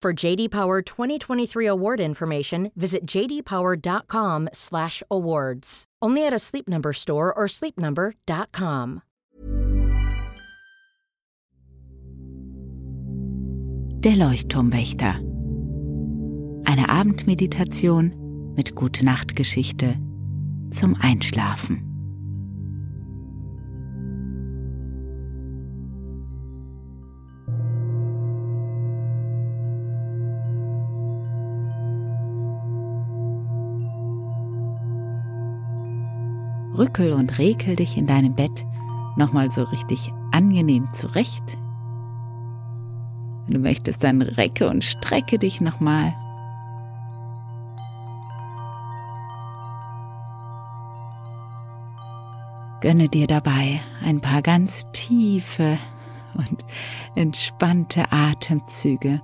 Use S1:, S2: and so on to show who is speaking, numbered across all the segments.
S1: For JD Power 2023 award information, visit jdpower.com/awards. Only at a Sleep Number store or sleepnumber.com.
S2: Der Leuchtturmwächter. Eine Abendmeditation mit gute Nachtgeschichte zum Einschlafen. Rückel und rekel dich in deinem Bett nochmal so richtig angenehm zurecht. Wenn du möchtest, dann recke und strecke dich nochmal. Gönne dir dabei ein paar ganz tiefe und entspannte Atemzüge.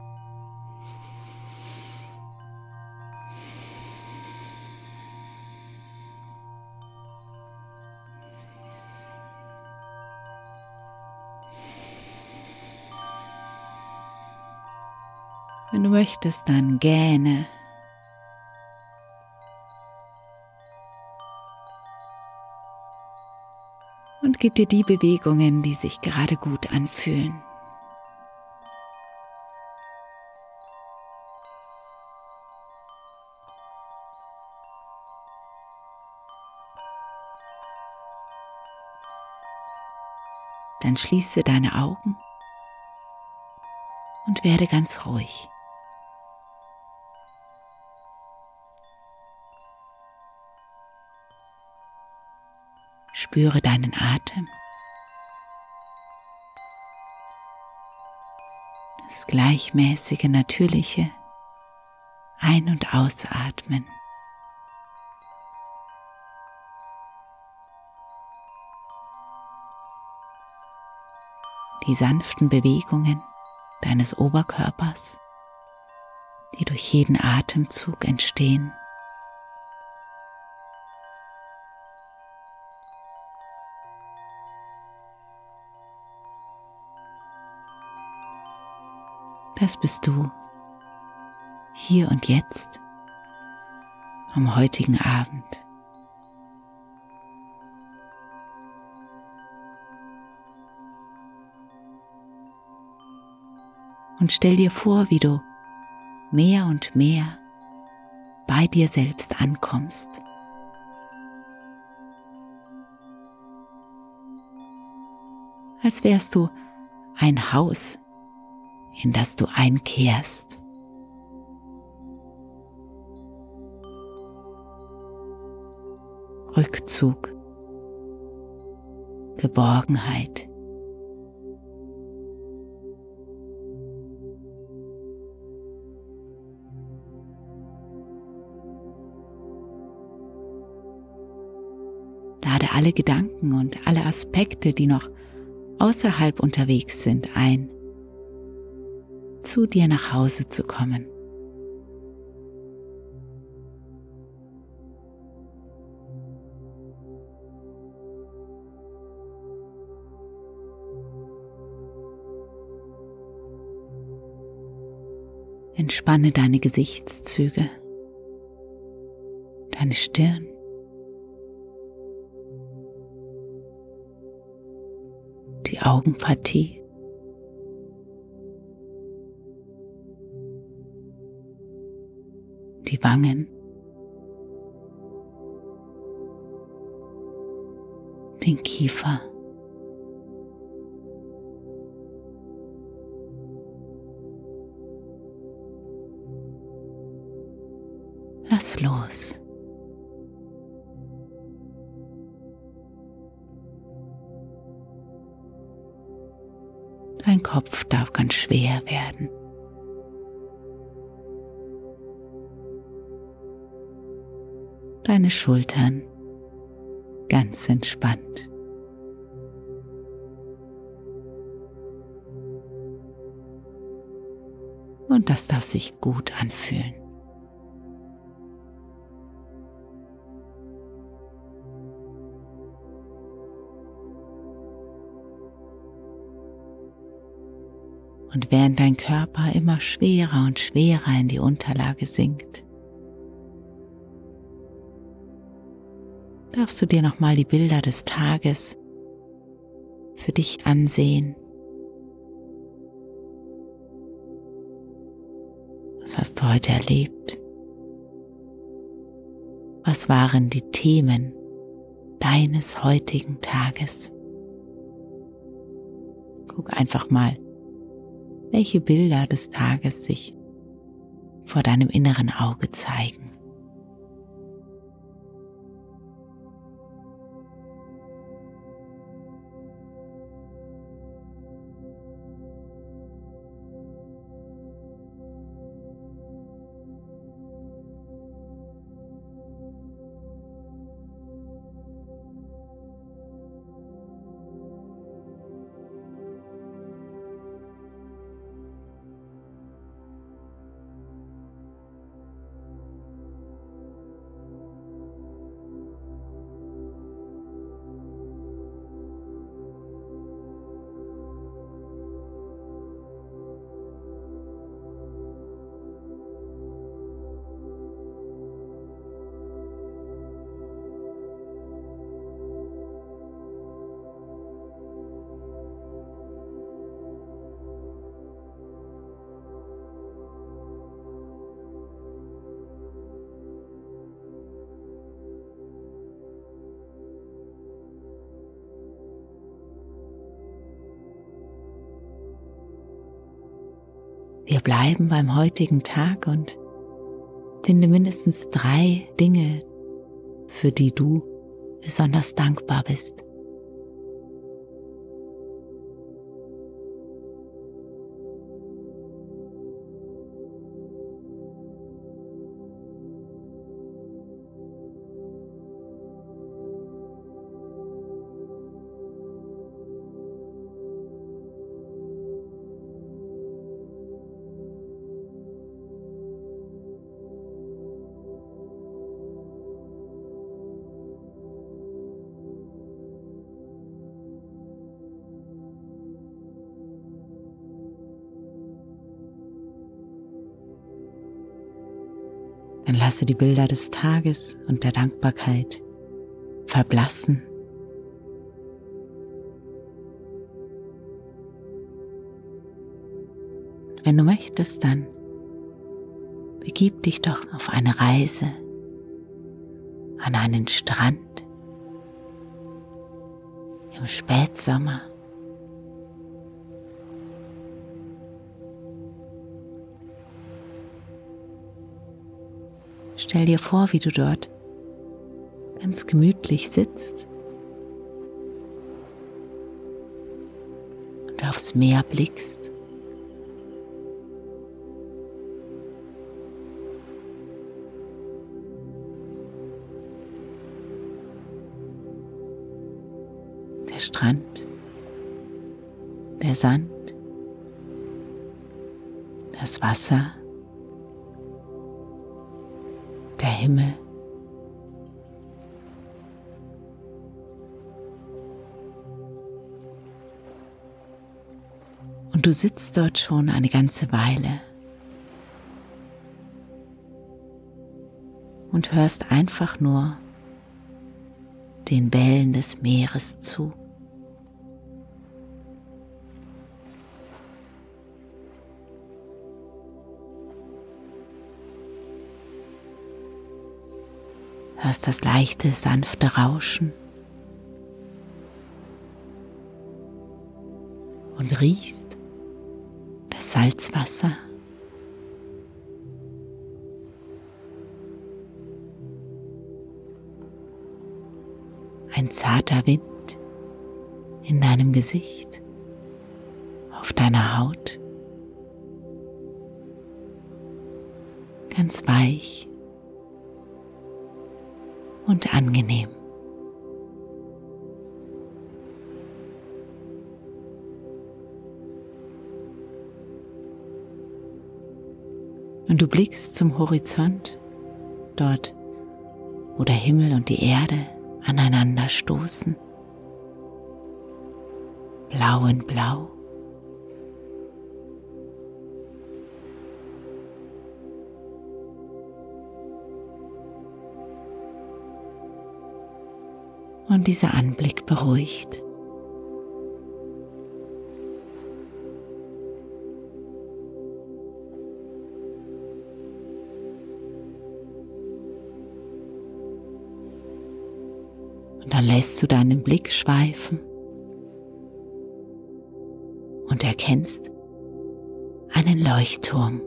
S2: Möchtest, dann gähne. Und gib dir die Bewegungen, die sich gerade gut anfühlen. Dann schließe deine Augen und werde ganz ruhig. Spüre deinen Atem. Das gleichmäßige, natürliche Ein- und Ausatmen. Die sanften Bewegungen deines Oberkörpers, die durch jeden Atemzug entstehen. Das bist du, hier und jetzt, am heutigen Abend. Und stell dir vor, wie du mehr und mehr bei dir selbst ankommst. Als wärst du ein Haus in das du einkehrst. Rückzug, Geborgenheit. Lade alle Gedanken und alle Aspekte, die noch außerhalb unterwegs sind, ein zu dir nach Hause zu kommen. Entspanne deine Gesichtszüge, deine Stirn. Die Augenpartie. Die Wangen, den Kiefer. Lass los. Dein Kopf darf ganz schwer werden. Deine Schultern ganz entspannt. Und das darf sich gut anfühlen. Und während dein Körper immer schwerer und schwerer in die Unterlage sinkt, darfst du dir nochmal die Bilder des Tages für dich ansehen. Was hast du heute erlebt? Was waren die Themen deines heutigen Tages? Guck einfach mal, welche Bilder des Tages sich vor deinem inneren Auge zeigen. Wir bleiben beim heutigen Tag und finde mindestens drei Dinge, für die du besonders dankbar bist. Dann lasse die Bilder des Tages und der Dankbarkeit verblassen. Wenn du möchtest, dann begib dich doch auf eine Reise an einen Strand im Spätsommer. Stell dir vor, wie du dort ganz gemütlich sitzt und aufs Meer blickst. Der Strand, der Sand, das Wasser. Himmel. Und du sitzt dort schon eine ganze Weile und hörst einfach nur den Wellen des Meeres zu. Hörst das leichte, sanfte Rauschen und riechst das Salzwasser. Ein zarter Wind in deinem Gesicht, auf deiner Haut. Ganz weich und angenehm. Und du blickst zum Horizont, dort, wo der Himmel und die Erde aneinander stoßen. Blau in Blau. Und dieser Anblick beruhigt. dann lässt du deinen Blick schweifen und erkennst einen Leuchtturm,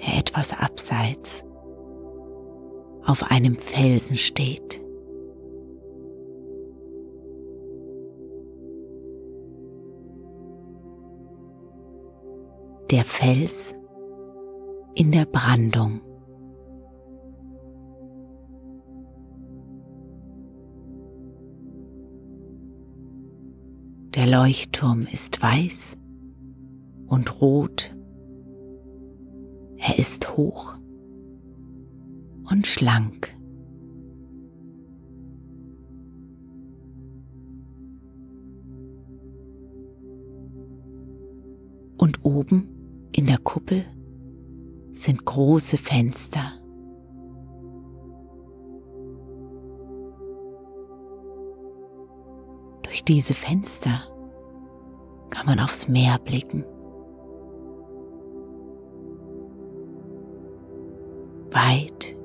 S2: der etwas abseits auf einem Felsen steht. Der Fels in der Brandung. Der Leuchtturm ist weiß und rot. Er ist hoch und schlank. Und oben in der Kuppel sind große Fenster. Durch diese Fenster kann man aufs Meer blicken. Weit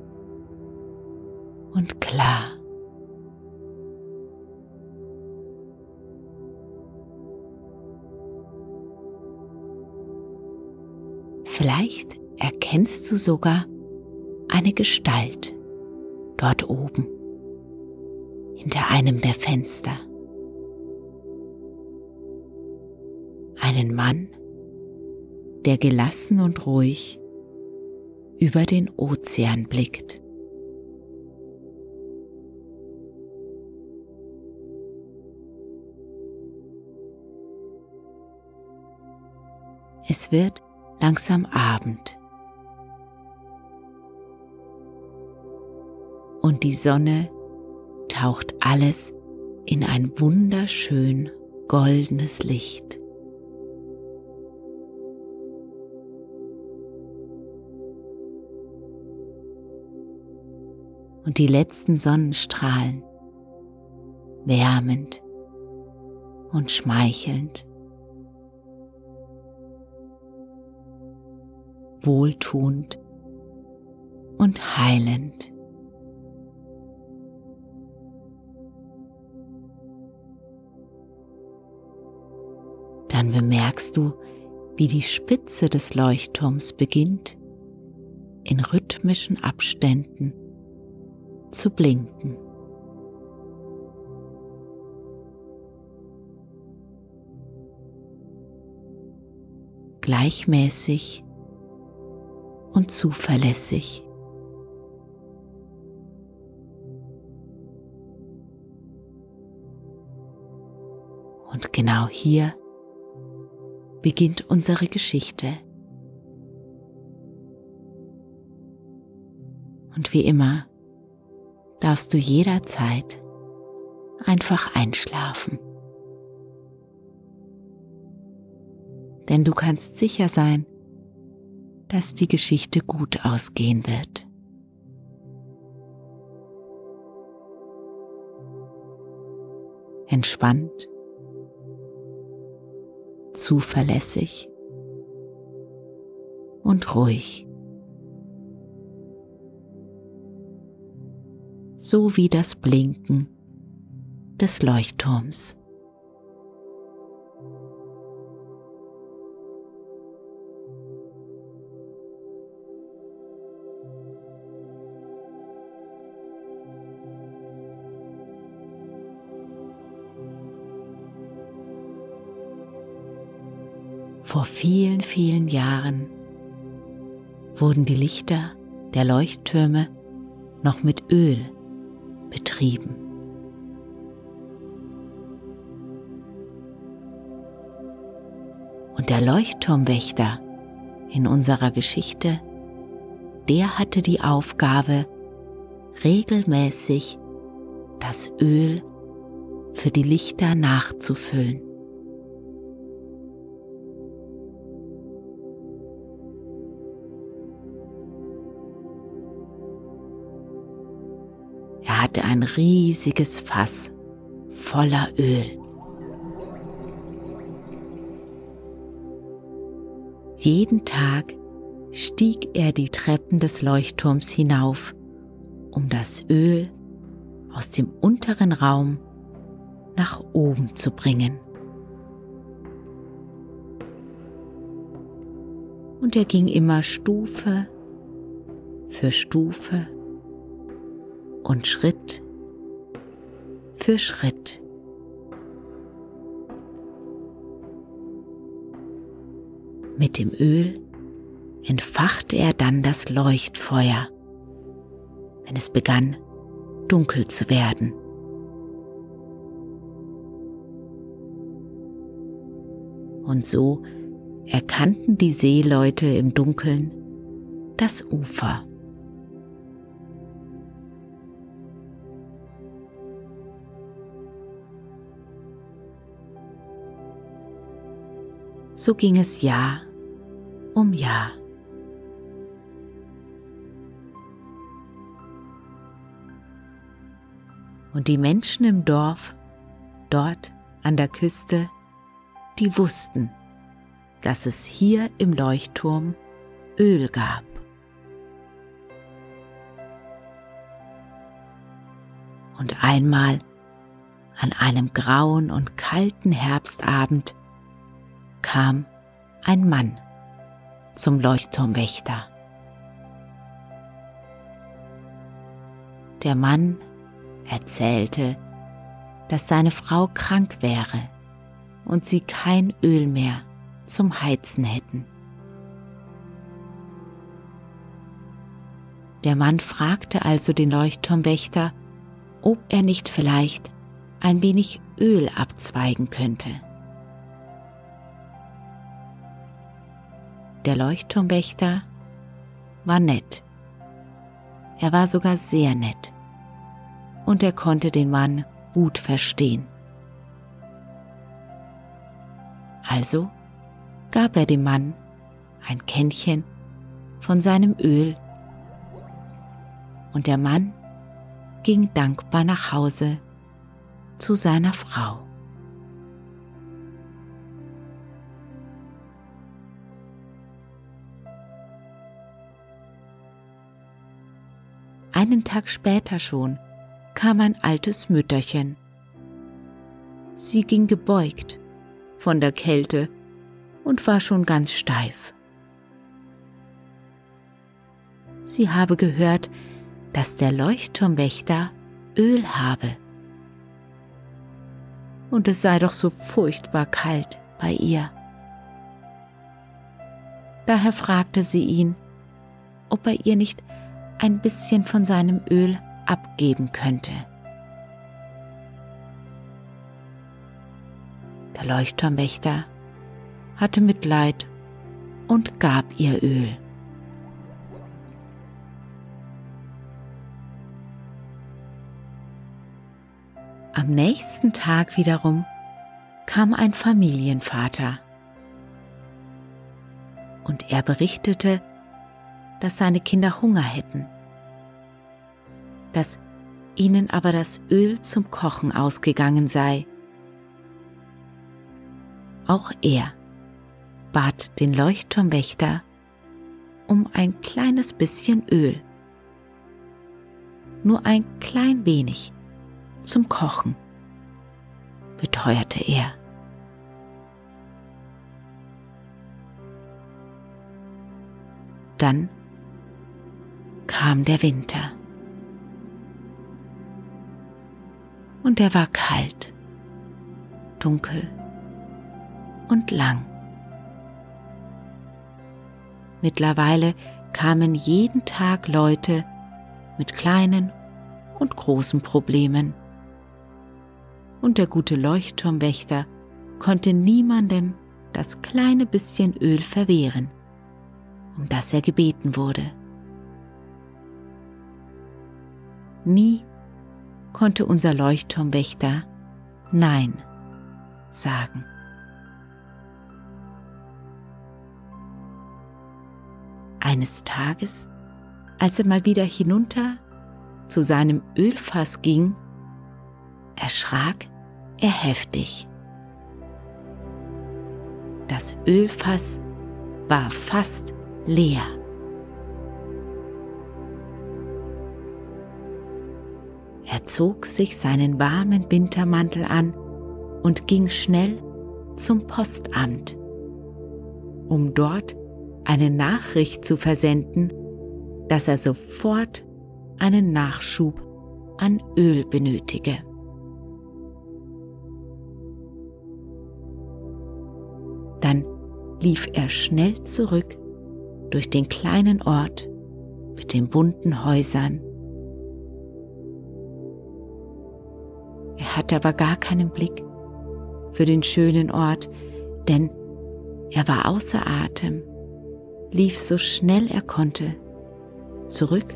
S2: und klar. Vielleicht erkennst du sogar eine Gestalt dort oben hinter einem der Fenster. einen Mann, der gelassen und ruhig über den Ozean blickt. Es wird langsam Abend und die Sonne taucht alles in ein wunderschön goldenes Licht. und die letzten Sonnenstrahlen wärmend und schmeichelnd, wohltuend und heilend. Dann bemerkst du, wie die Spitze des Leuchtturms beginnt, in rhythmischen Abständen zu blinken. Gleichmäßig und zuverlässig. Und genau hier beginnt unsere Geschichte. Und wie immer darfst du jederzeit einfach einschlafen. Denn du kannst sicher sein, dass die Geschichte gut ausgehen wird. Entspannt, zuverlässig und ruhig. sowie das Blinken des Leuchtturms. Vor vielen, vielen Jahren wurden die Lichter der Leuchttürme noch mit Öl betrieben. Und der Leuchtturmwächter in unserer Geschichte, der hatte die Aufgabe, regelmäßig das Öl für die Lichter nachzufüllen. Hatte ein riesiges Fass voller Öl. Jeden Tag stieg er die Treppen des Leuchtturms hinauf, um das Öl aus dem unteren Raum nach oben zu bringen. Und er ging immer Stufe für Stufe und Schritt für Schritt. Mit dem Öl entfachte er dann das Leuchtfeuer, wenn es begann dunkel zu werden. Und so erkannten die Seeleute im Dunkeln das Ufer. So ging es Jahr um Jahr. Und die Menschen im Dorf, dort an der Küste, die wussten, dass es hier im Leuchtturm Öl gab. Und einmal an einem grauen und kalten Herbstabend kam ein Mann zum Leuchtturmwächter. Der Mann erzählte, dass seine Frau krank wäre und sie kein Öl mehr zum Heizen hätten. Der Mann fragte also den Leuchtturmwächter, ob er nicht vielleicht ein wenig Öl abzweigen könnte. Der Leuchtturmwächter war nett. Er war sogar sehr nett. Und er konnte den Mann gut verstehen. Also gab er dem Mann ein Kännchen von seinem Öl und der Mann ging dankbar nach Hause zu seiner Frau. Einen Tag später schon kam ein altes Mütterchen. Sie ging gebeugt von der Kälte und war schon ganz steif. Sie habe gehört, dass der Leuchtturmwächter Öl habe. Und es sei doch so furchtbar kalt bei ihr. Daher fragte sie ihn, ob er ihr nicht ein bisschen von seinem Öl abgeben könnte. Der Leuchtturmwächter hatte Mitleid und gab ihr Öl. Am nächsten Tag wiederum kam ein Familienvater und er berichtete, dass seine Kinder Hunger hätten dass ihnen aber das Öl zum Kochen ausgegangen sei. Auch er bat den Leuchtturmwächter um ein kleines bisschen Öl. nur ein klein wenig zum Kochen, beteuerte er. Dann kam der Winter. Und er war kalt, dunkel und lang. Mittlerweile kamen jeden Tag Leute mit kleinen und großen Problemen. Und der gute Leuchtturmwächter konnte niemandem das kleine bisschen Öl verwehren, um das er gebeten wurde. Nie konnte unser Leuchtturmwächter Nein sagen. Eines Tages, als er mal wieder hinunter zu seinem Ölfass ging, erschrak er heftig. Das Ölfass war fast leer. Er zog sich seinen warmen Wintermantel an und ging schnell zum Postamt, um dort eine Nachricht zu versenden, dass er sofort einen Nachschub an Öl benötige. Dann lief er schnell zurück durch den kleinen Ort mit den bunten Häusern. Hatte aber gar keinen Blick für den schönen Ort, denn er war außer Atem lief so schnell er konnte zurück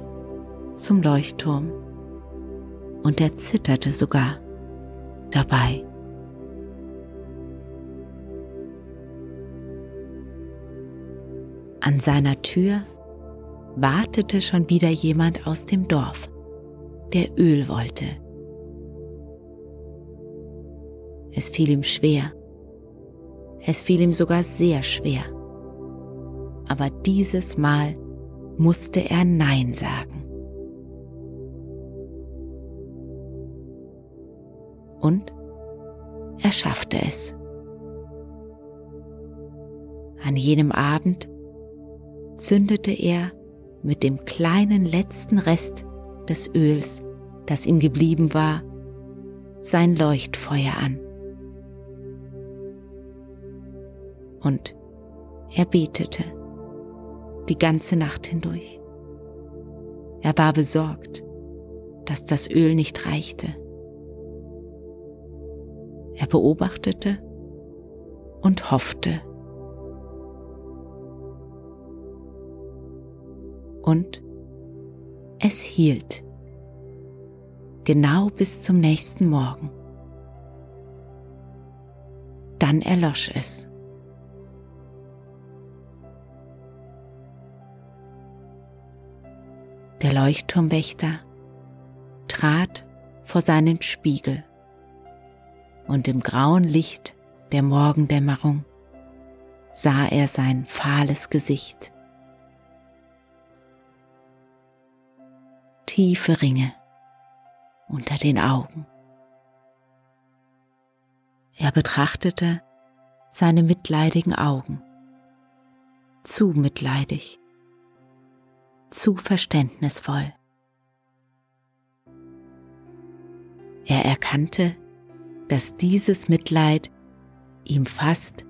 S2: zum Leuchtturm und er zitterte sogar dabei. An seiner Tür wartete schon wieder jemand aus dem Dorf, der Öl wollte. Es fiel ihm schwer, es fiel ihm sogar sehr schwer aber dieses Mal musste er Nein sagen. Und er schaffte es. An jenem Abend zündete er mit dem kleinen letzten Rest des Öls, das ihm geblieben war, sein Leuchtfeuer an. Und er betete die ganze Nacht hindurch. Er war besorgt, dass das Öl nicht reichte. Er beobachtete und hoffte. Und es hielt. Genau bis zum nächsten Morgen. Dann erlosch es. Der Leuchtturmwächter trat vor seinen Spiegel und im grauen Licht der Morgendämmerung sah er sein fahles Gesicht. Tiefe Ringe unter den Augen. Er betrachtete seine mitleidigen Augen, zu mitleidig zu verständnisvoll. Er erkannte, dass dieses Mitleid ihm fast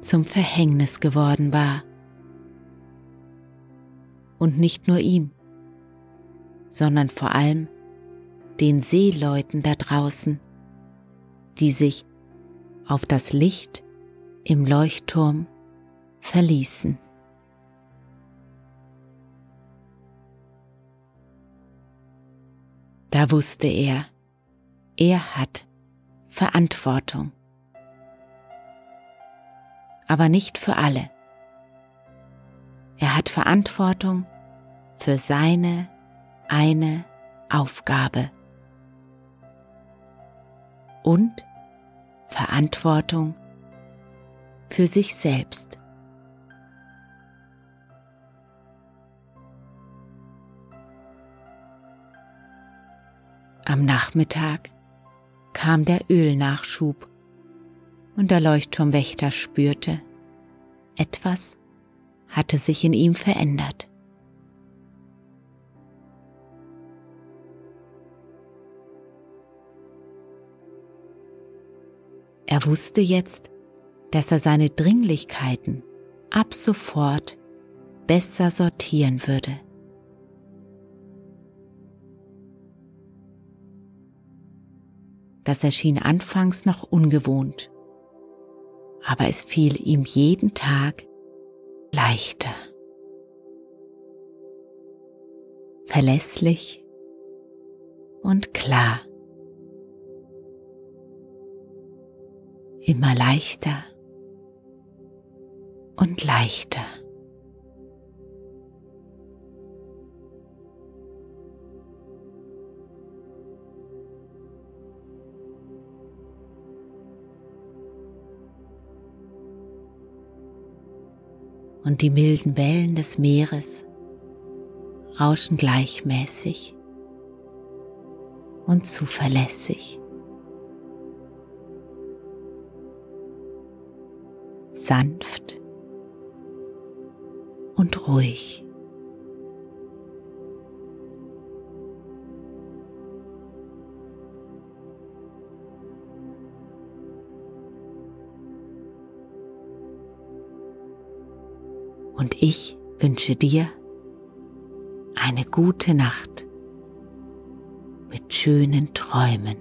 S2: zum Verhängnis geworden war. Und nicht nur ihm, sondern vor allem den Seeleuten da draußen, die sich auf das Licht im Leuchtturm verließen. Da wusste er, er hat Verantwortung. Aber nicht für alle. Er hat Verantwortung für seine eine Aufgabe. Und Verantwortung für sich selbst. Am Nachmittag kam der Ölnachschub und der Leuchtturmwächter spürte, etwas hatte sich in ihm verändert. Er wusste jetzt, dass er seine Dringlichkeiten ab sofort besser sortieren würde. Das erschien anfangs noch ungewohnt, aber es fiel ihm jeden Tag leichter. Verlässlich und klar. Immer leichter und leichter. Und die milden Wellen des Meeres rauschen gleichmäßig und zuverlässig. Sanft und ruhig. Ich wünsche dir eine gute Nacht mit schönen Träumen.